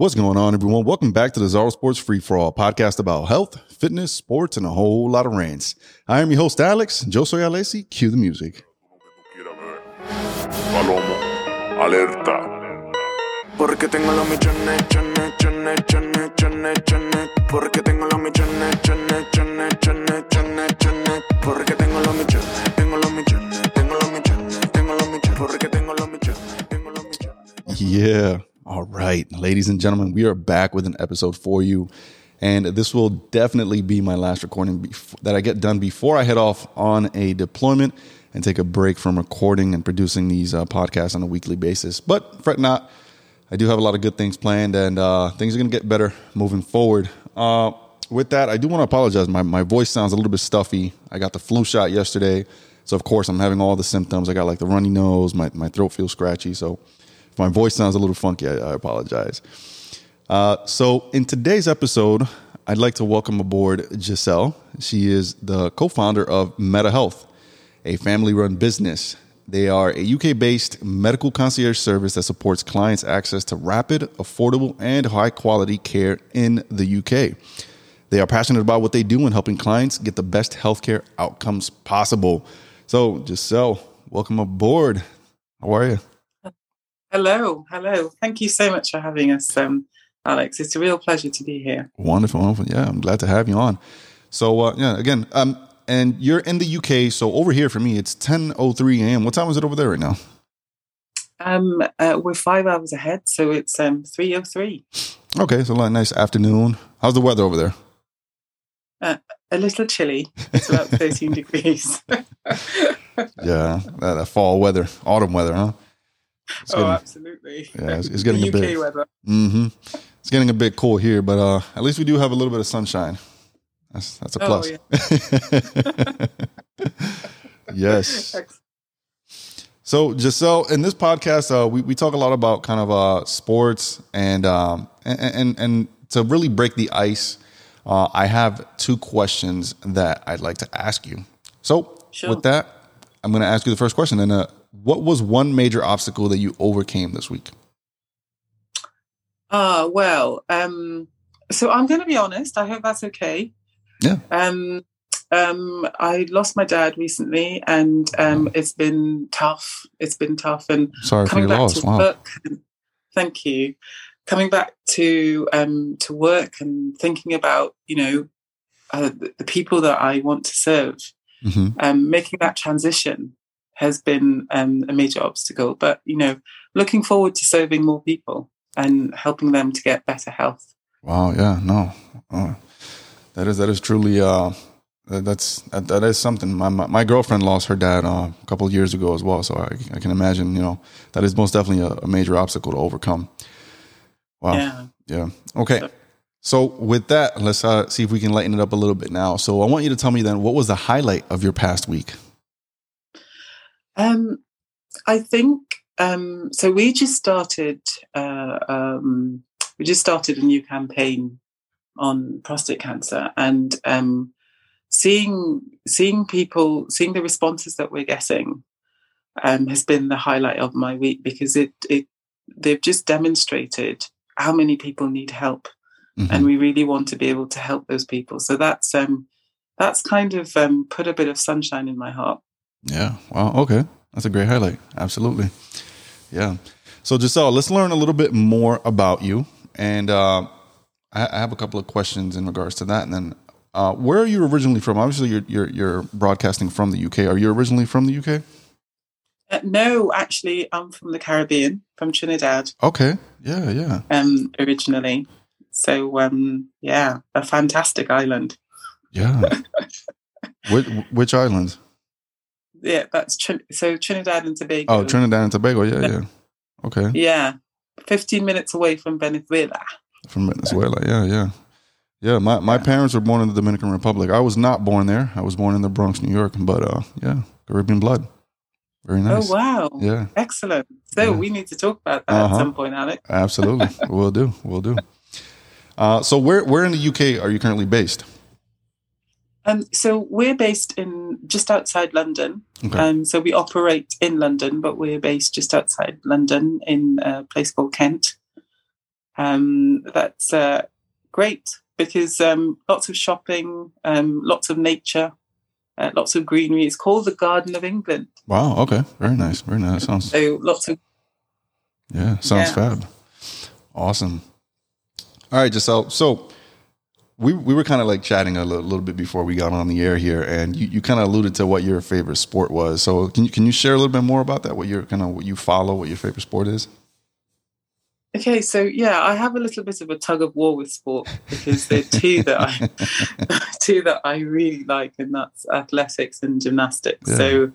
What's going on, everyone? Welcome back to the Zaro Sports Free for All podcast about health, fitness, sports, and a whole lot of rants. I am your host, Alex. Yo soy Alessi. Cue the music. Palomo, alerta. Porque tengo los millones, chones, chones, chones, chones, chones. Porque tengo los millones, chones, chones, chones, chones, chones. Porque tengo los millones, tengo los millones, tengo los millones, tengo los millones. Porque tengo los millones, tengo los millones. Yeah. All right, ladies and gentlemen, we are back with an episode for you. And this will definitely be my last recording that I get done before I head off on a deployment and take a break from recording and producing these uh, podcasts on a weekly basis. But fret not, I do have a lot of good things planned and uh, things are going to get better moving forward. Uh, with that, I do want to apologize. My, my voice sounds a little bit stuffy. I got the flu shot yesterday. So, of course, I'm having all the symptoms. I got like the runny nose, my, my throat feels scratchy. So, my voice sounds a little funky, I, I apologize. Uh, so, in today's episode, I'd like to welcome aboard Giselle. She is the co founder of Meta Health, a family run business. They are a UK based medical concierge service that supports clients' access to rapid, affordable, and high quality care in the UK. They are passionate about what they do and helping clients get the best healthcare outcomes possible. So, Giselle, welcome aboard. How are you? Hello, hello. Thank you so much for having us, um, Alex. It's a real pleasure to be here. Wonderful, wonderful. Yeah, I'm glad to have you on. So, uh, yeah, again, um, and you're in the UK. So over here for me, it's 10:03 a.m. What time is it over there right now? Um, uh, we're five hours ahead, so it's um, 3.03. Okay, so like nice afternoon. How's the weather over there? Uh, a little chilly. It's about 13 degrees. Yeah, that, that fall weather, autumn weather, huh? It's oh, getting, absolutely. Yeah, it's- it's getting the a UK bit- weather. hmm It's getting a bit cool here, but uh, at least we do have a little bit of sunshine. That's that's a Oh, plus. yes. So Giselle, in this podcast, uh, we we talk a lot about kind of uh, sports and um, and, and and to really break the ice, uh, I have two questions that I'd like to ask you. So Sure. with that, I'm going to ask you the first question. And uh, what was one major obstacle that you overcame this week? Ah, well, um, so I'm going to be honest. I hope that's okay. Yeah. Um, um, I lost my dad recently, and um, it's been tough. It's been tough, and Sorry coming back loss. to Wow. work. Thank you. Coming back to um, to work and thinking about you know uh, the, people that I want to serve, hmm um, making that transition has been um, a major obstacle. But you know, looking forward to serving more people and helping them to get better health. Wow. Yeah. No. Uh, that is that is truly uh, that's that, that is something. My, my my girlfriend lost her dad uh, a couple of years ago as well, so I, I can imagine. You know, that is most definitely a, a major obstacle to overcome. Wow. Yeah. Yeah. Okay. So with that, let's uh, see if we can lighten it up a little bit now. So I want you to tell me then what was the highlight of your past week? Um, I think um, so. We just started. Uh, um, we just started a new campaign on prostate cancer, and um, seeing seeing people seeing the responses that we're getting um, has been the highlight of my week because it it they've just demonstrated how many people need help, Mhm. and we really want to be able to help those people. So that's um, that's kind of um, put a bit of sunshine in my heart. Yeah. Wow. Okay. That's a great highlight. Absolutely. Yeah. So Giselle, let's learn a little bit more about you. And uh, I, I have a couple of questions in regards to that. And then, uh, where are you originally from? Obviously, you're, you're you're broadcasting from the UK. Are you originally from the UK? Uh, no, actually, I'm from the Caribbean, from Trinidad, Okay. Yeah. Yeah. um, originally. So, um, yeah, a fantastic island. Yeah. which, which island? Yeah, that's Trin- so Trinidad and Tobago. Oh, Trinidad and Tobago. Yeah. Yeah. Okay. Yeah, 15 minutes away from Venezuela. From Venezuela. Yeah. Yeah. Yeah. My my parents were born in the Dominican Republic. I was not born there. I was born in the Bronx, New York. But uh, yeah, Caribbean blood. Very nice. Oh, wow. Yeah. Excellent. So, Yeah. we need to talk about that Uh-huh. at some point, Alex. Absolutely. we'll do. We'll do. Uh, so where where in the UK are you currently based? Um, so, we're based in just outside London. Okay. Um, so, we operate in London, but we're based just outside London in a place called Kent. Um, that's uh, great because um, lots of shopping, um, lots of nature, uh, lots of greenery. It's called the Garden of England. Wow. Okay. Very nice. Very nice. Sounds So lots of yeah. Sounds Yeah. fab. Awesome. All right, Giselle. So we we were kind of like chatting a little, little bit before we got on the air here, and you, you kind of alluded to what your favorite sport was. So can you can you share a little bit more about that? What your kind of what you follow, what your favorite sport is? Okay, so yeah, I have a little bit of a tug of war with sport because there are two that I two that I really like, and that's athletics and gymnastics. Yeah. So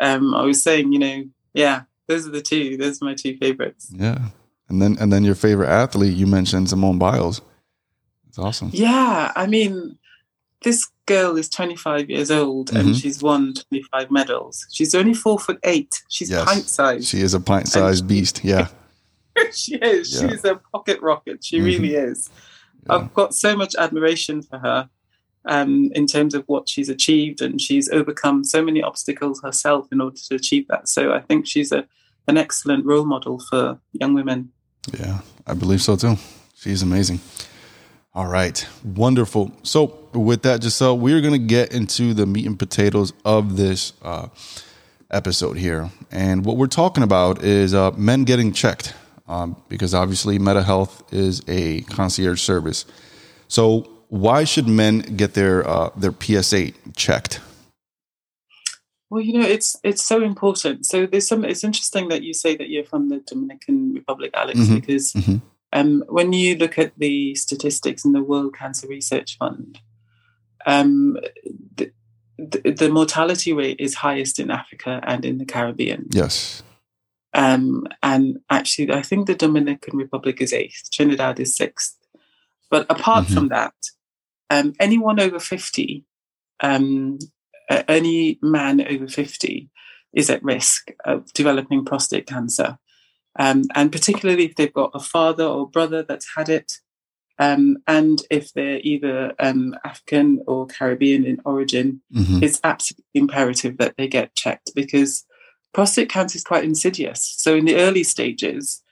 um, I was saying, you know, yeah, those are the two. Those are my two favorites. Yeah. And then and then your favorite athlete, you mentioned Simone Biles. It's awesome. Yeah, I mean, this girl is 25 years old Mhm. and she's won 25 medals. She's only four foot eight. She's Yes. pint sized. She is a pint-sized beast. Yeah. she is. Yeah. She's a pocket rocket. She Mhm. really is. Yeah. I've got so much admiration for her um, in terms of what she's achieved, and she's overcome so many obstacles herself in order to achieve that. So I think she's a an excellent role model for young women. Yeah, I believe so too. She's amazing. All right, wonderful. So, with that, Giselle, we're going to get into the meat and potatoes of this uh, episode here. And what we're talking about is uh, men getting checked, um, because obviously, Meta Health is a concierge service. So, why should men get their uh, their PSA checked? Well, you know, it's it's so important. So there's some. It's interesting that you say that you're from the Dominican Republic, Alex, Mhm. because Mhm. Um, when you look at the statistics in the World Cancer Research Fund, um, the, the, the mortality rate is highest in Africa and in the Caribbean. Yes. Um, and actually, I think the Dominican Republic is eighth, Trinidad is sixth. But apart Mhm. from that, um, anyone over 50, um, uh, any man over 50 is at risk of developing prostate cancer. Um, and particularly if they've got a father or brother that's had it, um, and if they're either um, African or Caribbean in origin, hmm it's absolutely imperative that they get checked because prostate cancer is quite insidious. So in the early stages,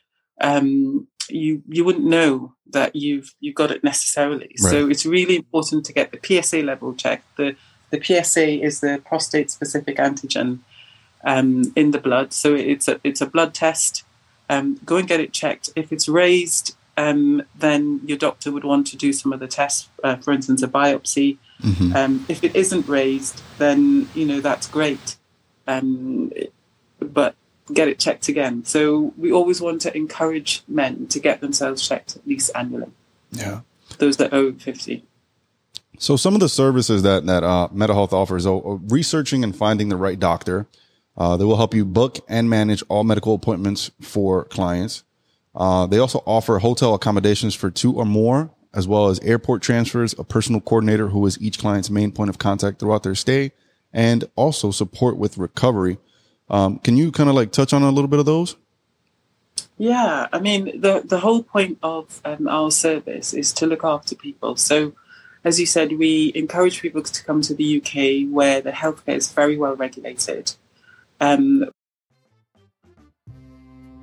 um, you you wouldn't know that you've you've got it necessarily. So it's really important to get the PSA level checked. The the PSA is the prostate specific antigen um, in the blood. So it's a it's a blood test. Um, go and get it checked. If it's raised, um, then your doctor would want to do some of the tests, uh, for instance, a biopsy. hmm Um, if it isn't raised, then you know that's great, um, but get it checked again. So we always want to encourage men to get themselves checked at least annually. Yeah. Those that are over fifty. So some of the services that that uh, MetaHealth offers are are researching and finding the right doctor. Uh, they will help you book and manage all medical appointments for clients. Uh, they also offer hotel accommodations for two or more, as well as airport transfers, a personal coordinator who is each client's main point of contact throughout their stay, and also support with recovery. Um, can you kind of like touch on a little bit of those? Yeah, I mean the the whole point of um, our service is to look after people. So, as you said, we encourage people to come to the UK where the healthcare is very well regulated. Um,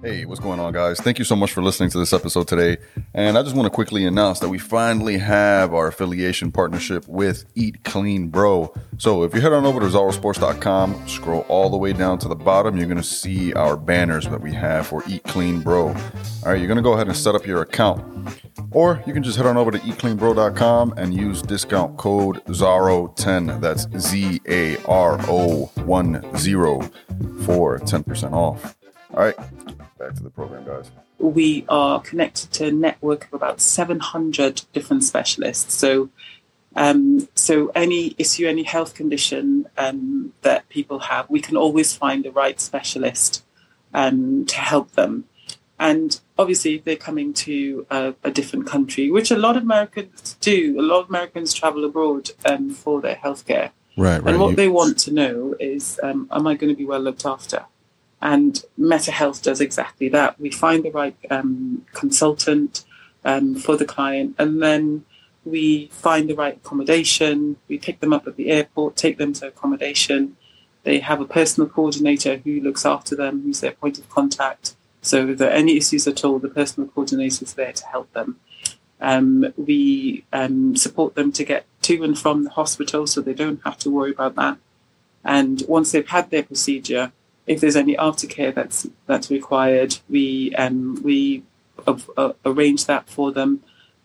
Hey, what's going on, guys? Thank you so much for listening to this episode today. And I just want to quickly announce that we finally have our affiliation partnership with Eat Clean Bro. So if you head on over to ZaroSports.com, scroll all the way down to the bottom, you're going to see our banners that we have for Eat Clean Bro. All right, you're going to go ahead and set up your account. Or you can just head on over to eatcleanbro.com and use discount code ZARO10. That's Z A R O 1 0 for 10% off. All right, back to the program, guys. we are connected to a network of about 700 different specialists. So, um, so any issue, any health condition um, that people have, we can always find the right specialist um, to help them. And obviously, if they're coming to a, a different country, which a lot of Americans do, a lot of Americans travel abroad um, for their healthcare. Right, right. And what You- they want to know is, um, am I going to be well looked after? And Meta Health does exactly that. We find the right um, consultant um, for the client, and then we find the right accommodation. We pick them up at the airport, take them to accommodation. They have a personal coordinator who looks after them, who's their point of contact. So if there are any issues at all, the personal coordinator is there to help them. Um, we um, support them to get to and from the hospital so they don't have to worry about that. And once they've had their procedure, if there's any aftercare that's that's required, we um, we uh, arrange that for them.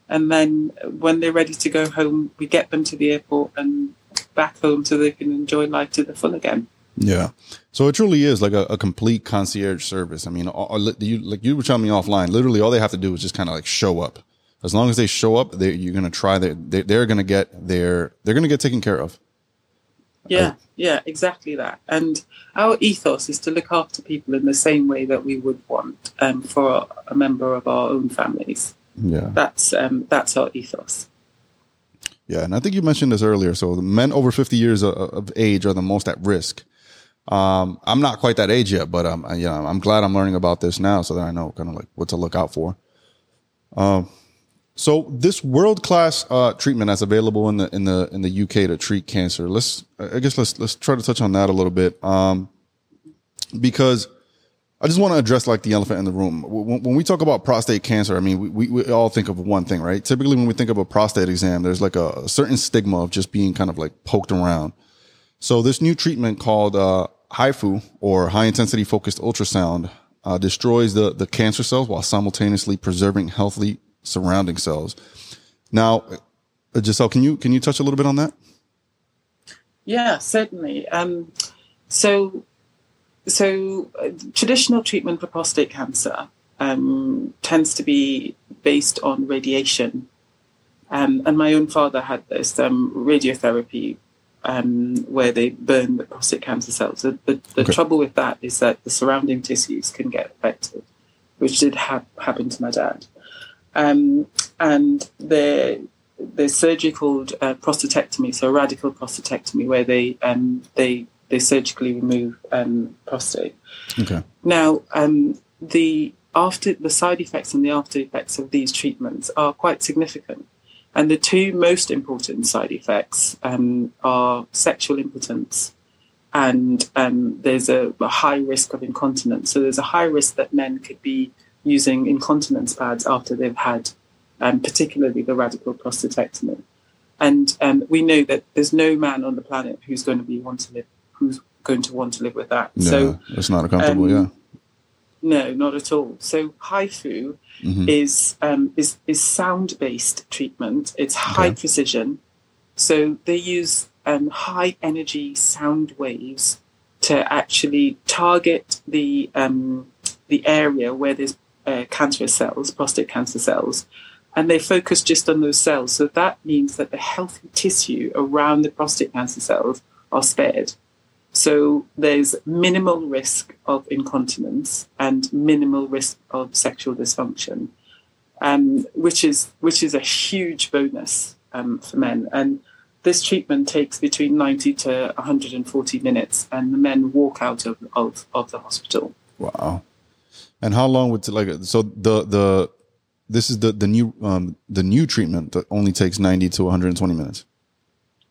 And then when they're ready to go home, we get them to the airport and back home so they can enjoy life to the full again. Yeah. So it truly is like a, a complete concierge service. I mean, all, you like you were telling me offline. Literally, all they have to do is just kind of like show up. As long as they show up, they, you're gonna try. Their, they, they're gonna get their they're gonna get taken care of. Yeah, yeah, exactly that. And our ethos is to look after people in the same way that we would want um, for a member of our own families. Yeah, that's um, that's our ethos. Yeah, and I think you mentioned this earlier. So the men over 50 years of, of age are the most at risk. Um, I'm not quite that age yet, but um, yeah, I'm glad I'm learning about this now so that I know kind of like what to look out for. Um, so this world class uh, treatment that's available in the in the in the UK to treat cancer. Let's I guess let's let's try to touch on that a little bit. Um, because I just want to address like the elephant in the room. When, when, we talk about prostate cancer, I mean, we, we, we, all think of one thing, right? Typically, when we think of a prostate exam, there's like a, a certain stigma of just being kind of like poked around. So this new treatment called uh, HIFU or high intensity focused ultrasound uh, destroys the, the cancer cells while simultaneously preserving healthy surrounding cells. Now, uh, Giselle, can you can you touch a little bit on that? Yeah, certainly. Um, so so uh, traditional treatment for prostate cancer um, tends to be based on radiation. Um, and my own father had this um, radiotherapy um, where they burn the prostate cancer cells. The, the, the okay. trouble with that is that the surrounding tissues can get affected, which did ha- happen to my dad. Um, and there's surgery called uh, prostatectomy, so a radical prostatectomy, where they um, they they surgically remove um, prostate. Okay. Now, um, the after the side effects and the after effects of these treatments are quite significant. And the two most important side effects um, are sexual impotence and um, there's a, a, high risk of incontinence. So there's a high risk that men could be using incontinence pads after they've had, um, particularly the radical prostatectomy. And um, we know that there's no man on the planet who's going to be want to live who's going to want to live with that. Yeah, so it's not comfortable. Um, yeah. No, not at all. So HIFU mm-hmm. is um, is is sound based treatment. It's high okay. precision. So they use um, high energy sound waves to actually target the um, the area where there's uh, cancerous cells, prostate cancer cells, and they focus just on those cells. So that means that the healthy tissue around the prostate cancer cells are spared. So there's minimal risk of incontinence and minimal risk of sexual dysfunction, um, which is which is a huge bonus um, for men. And this treatment takes between 90 to 140 minutes, and the men walk out of, of, of the hospital. Wow. And how long would it like so the the this is the the new um the new treatment that only takes 90 to 120 minutes.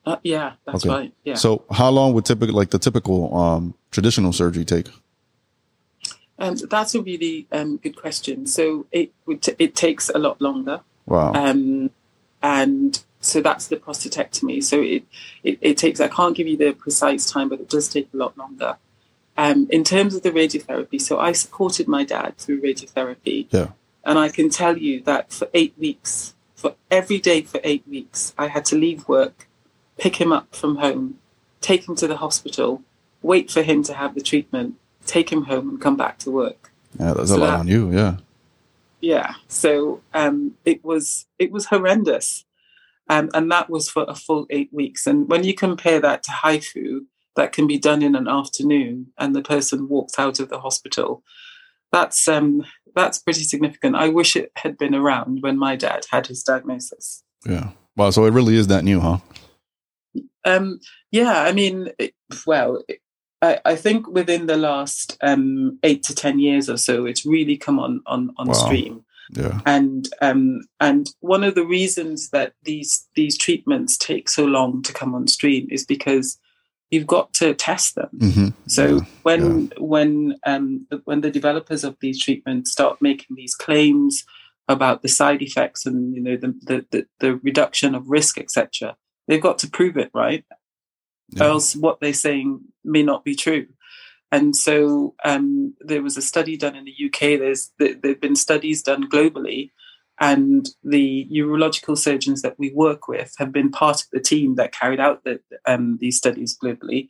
Uh, yeah, that's okay. right. Yeah. So, how long would typical, like the typical um, traditional surgery, take? Um, that's a really um, good question. So it t- it takes a lot longer. Wow. Um, and so that's the prostatectomy. So it, it, it takes. I can't give you the precise time, but it does take a lot longer. Um, in terms of the radiotherapy, so I supported my dad through radiotherapy. Yeah. And I can tell you that for eight weeks, for every day for eight weeks, I had to leave work pick him up from home, take him to the hospital, wait for him to have the treatment, take him home, and come back to work. Yeah, that's so a lot that, on you. Yeah. Yeah. So um, it was it was horrendous, um, and that was for a full eight weeks. And when you compare that to HIFU, that can be done in an afternoon, and the person walks out of the hospital. That's um, that's pretty significant. I wish it had been around when my dad had his diagnosis. Yeah. Wow. So it really is that new, huh? Um, yeah, I mean, it, well, I, I, think within the last um, eight to ten years or so, it's really come on on on wow. stream. Yeah. And um, and one of the reasons that these these treatments take so long to come on stream is because you've got to test them. hmm So Yeah, when when um, when the developers of these treatments start making these claims about the side effects and you know the the, the, the reduction of risk, etc., they've got to prove it, right? Yeah. Else, what they're saying may not be true. And so um, there was a study done in the UK. There's there have been studies done globally, and the urological surgeons that we work with have been part of the team that carried out the, um, these studies globally,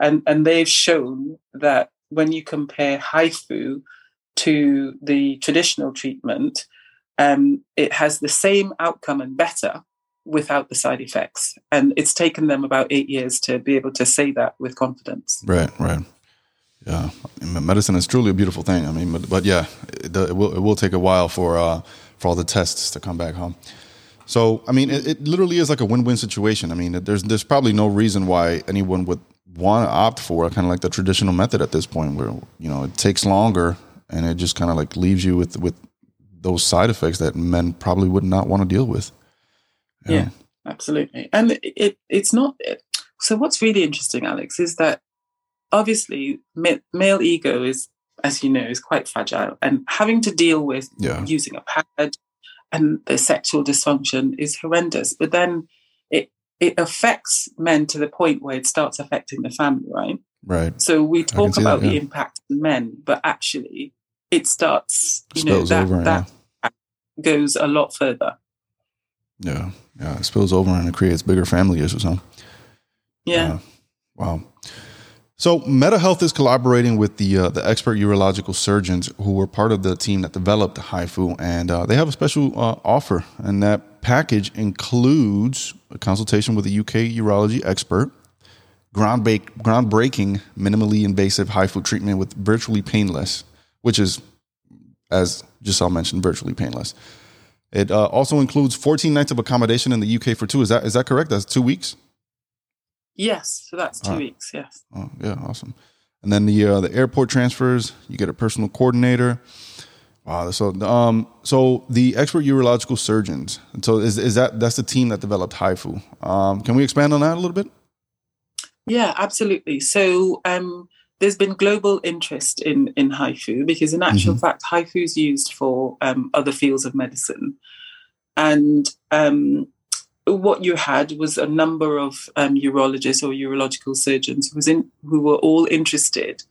and and they've shown that when you compare HIFU to the traditional treatment, um, it has the same outcome and better without the side effects. And it's taken them about eight years to be able to say that with confidence. Right, right. Yeah, medicine is truly a beautiful thing. I mean, but, but yeah, it, it will it will take a while for uh, for all the tests to come back home. So, I mean, it, it literally is like a win-win situation. I mean, there's there's probably no reason why anyone would want to opt for kind of like the traditional method at this point, where you know it takes longer and it just kind of like leaves you with with those side effects that men probably would not want to deal with. Yeah, absolutely. And it, it it's not. So what's really interesting, Alex, is that obviously ma- male ego is, as you know, is quite fragile, and having to deal with yeah, using a pad and the sexual dysfunction is horrendous. But then it it affects men to the point where it starts affecting the family, right? right. So we talk see that, about the impact on men, but actually it starts, you know, that, over, that goes a lot further. Yeah, yeah, it spills over and it creates bigger family issues, huh? Yeah. Uh, wow. So MetaHealth is collaborating with the uh, the expert urological surgeons who were part of the team that developed HIFU, and uh, they have a special uh, offer, and that package includes a consultation with a UK urology expert, groundbreak, groundbreaking minimally invasive HIFU treatment with virtually painless, which is, as Giselle mentioned, virtually painless. It uh, also includes 14 nights of accommodation in the UK for two. Is that is that correct? That's two weeks. Yes. So that's two weeks. Yes. Oh, yeah, awesome. And then the uh, the airport transfers, you get a personal coordinator. Wow, so um, so the expert urological surgeons. So is is that that's the team that developed HIFU? Um, can we expand on that a little bit? Yeah, absolutely. So um, there's been global interest in in HIFU because, in actual fact, HIFU is used for um, other fields of medicine, and um, what you had was a number of um, urologists or urological surgeons who was in who were all interested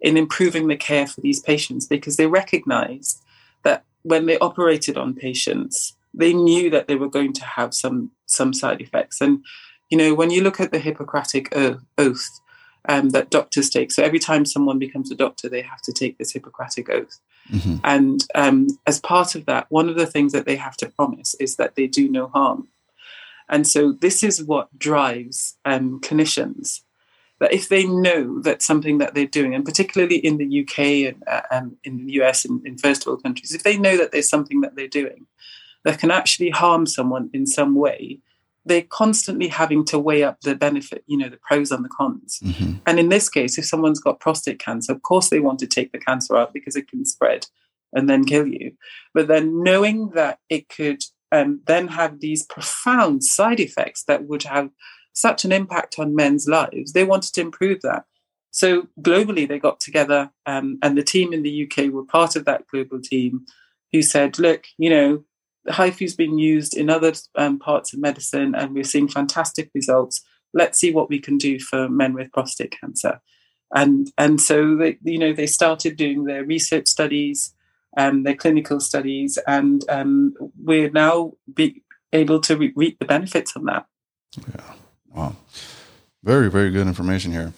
in improving the care for these patients because they recognized that when they operated on patients, they knew that they were going to have some some side effects. And you know, when you look at the Hippocratic oath um, that doctors take, so every time someone becomes a doctor, they have to take this Hippocratic oath. hmm And um, as part of that, one of the things that they have to promise is that they do no harm. And so this is what drives um, clinicians. That if they know that something that they're doing, and particularly in the UK and, uh, and in the US and in first world countries, if they know that there's something that they're doing that can actually harm someone in some way, they're constantly having to weigh up the benefit, you know, the pros and the cons. hmm And in this case, if someone's got prostate cancer, of course they want to take the cancer out because it can spread and then kill you. But then knowing that it could um, then have these profound side effects that would have such an impact on men's lives, they wanted to improve that. So globally, they got together, um, and the team in the UK were part of that global team who said, look, you know, HIFU's been used in other um, parts of medicine, and we're seeing fantastic results. Let's see what we can do for men with prostate cancer. And and so they, you know they started doing their research studies, and their clinical studies, and um, we're now be able to re- reap the benefits of that. Yeah. Wow, very very good information here.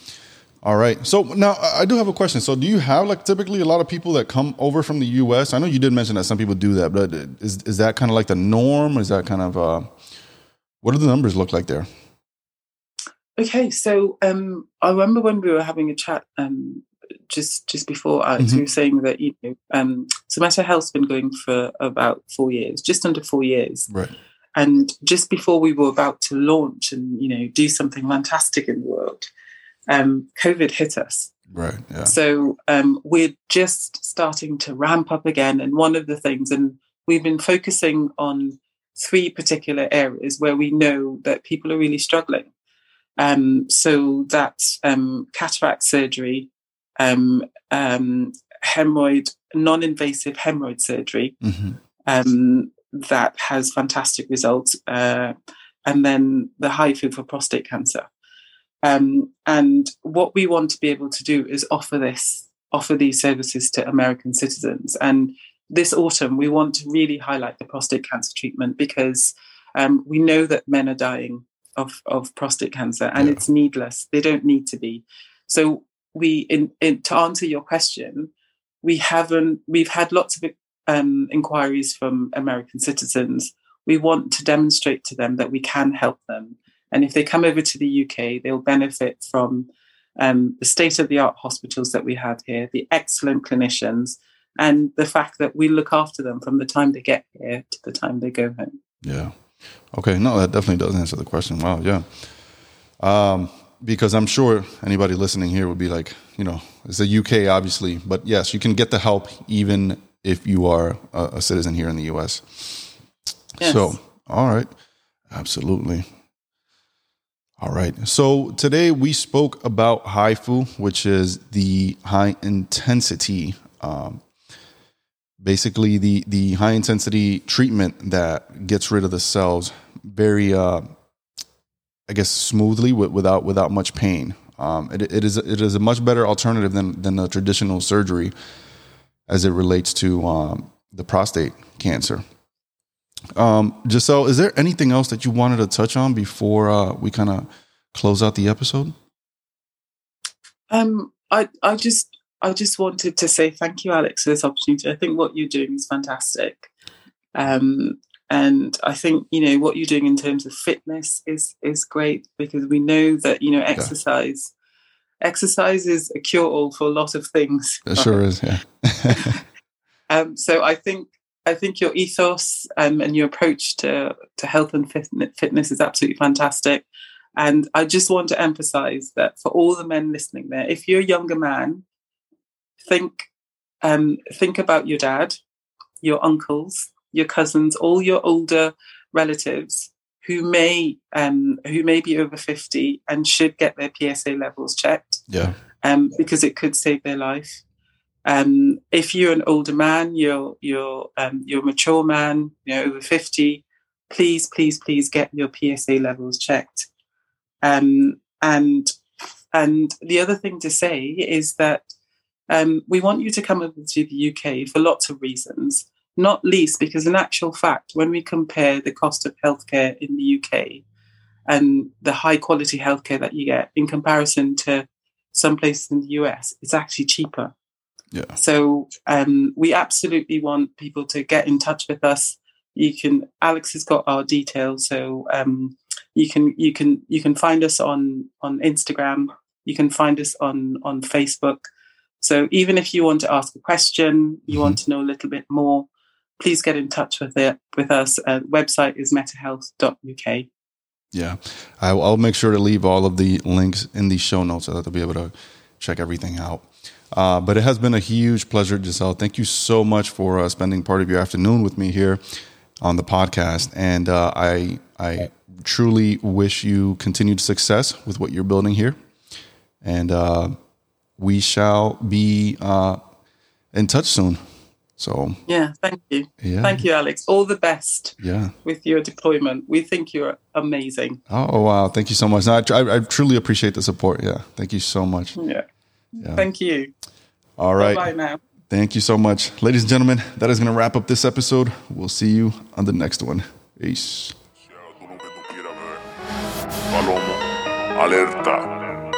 All right, so now I I do have a question. So, do you have like typically a lot of people that come over from the U.S.? I know you did mention that some people do that, but is is that kind of like the norm? Is that kind of uh, what do the numbers look like there? Okay, so um, I remember when we were having a chat um, just just before Alex, Mhm. we were saying that you know, um, so Meta Health's been going for about four years, just under four years, Right. and just before we were about to launch and you know do something fantastic in the world, um, COVID hit us. Right. Yeah. So um, we're just starting to ramp up again. And one of the things, and we've been focusing on three particular areas where we know that people are really struggling. Um, so that's um, cataract surgery, um, um, hemorrhoid, non-invasive hemorrhoid surgery hmm um, that has fantastic results, uh, and then the HIFU for prostate cancer. Um, and what we want to be able to do is offer this, offer these services to American citizens. And this autumn, we want to really highlight the prostate cancer treatment because um, we know that men are dying of, of prostate cancer and Yeah. it's needless. They don't need to be. So we, in, in to answer your question, we haven't. We've had lots of um, inquiries from American citizens. We want to demonstrate to them that we can help them, and if they come over to the UK, they'll benefit from um, the state of the art hospitals that we have here, the excellent clinicians, and the fact that we look after them from the time they get here to the time they go home. Yeah. Okay. No, that definitely does answer the question. Wow. Yeah. Um, because I'm sure anybody listening here would be like, you know, it's the UK, obviously, but yes, you can get the help even if you are a, a citizen here in the US. Yes. So, all right. Absolutely. All right. So today we spoke about HIFU, which is the high intensity, um, basically the the high intensity treatment that gets rid of the cells very, uh, I guess, smoothly with, without without much pain. Um, it, it is it is a much better alternative than than the traditional surgery as it relates to um, the prostate cancer. Um, Giselle, is there anything else that you wanted to touch on before uh, we kind of close out the episode? Um, I, I just, I just wanted to say thank you, Alex, for this opportunity. I think what you're doing is fantastic, um, and I think you know what you're doing in terms of fitness is is great because we know that you know exercise, exercise is a cure all for a lot of things. It sure is. Yeah. Um, so I think I think your ethos um, and your approach to to health and fitness is absolutely fantastic. And I just want to emphasize that for all the men listening there, if you're a younger man, think um, think about your dad, your uncles, your cousins, all your older relatives who may um, who may be over fifty and should get their PSA levels checked yeah. um, because it could save their life. Um, if you're an older man, you're you're um, you're a mature man, you know over fifty. Please, please, please get your PSA levels checked. Um, and and the other thing to say is that um, we want you to come over to the UK for lots of reasons. Not least because, in actual fact, when we compare the cost of healthcare in the UK and the high quality healthcare that you get in comparison to some places in the US, it's actually cheaper. Yeah. So um, we absolutely want people to get in touch with us. You can. Alex has got our details, so um, you can you can you can find us on on Instagram. You can find us on on Facebook. So even if you want to ask a question, you want to know a little bit more, please get in touch with it with us. Uh, website is metahealth.uk. Yeah. I, I'll make sure to leave all of the links in the show notes so that they'll be able to check everything out. Uh, but it has been a huge pleasure, Giselle. Thank you so much for uh, spending part of your afternoon with me here on the podcast. And uh, I, I truly wish you continued success with what you're building here. And uh, we shall be uh, in touch soon. So, Yeah, thank you. yeah. Thank you, Alex. All the best Yeah. with your deployment. We think you're amazing. Oh, wow. Thank you so much. No, I, I, I truly appreciate the support. Yeah. Thank you so much. Yeah. Yeah. Thank you. All right. Bye now. Thank you so much. Ladies and gentlemen, that is going to wrap up this episode. We'll see you on the next one. Peace. Palomo, alerta.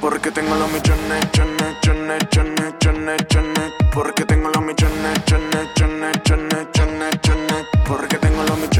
Porque tengo los millones, chones, chones, chones, chones, chones. Porque tengo los millones, chones, chones, chones, chones, chones. Porque tengo los millones.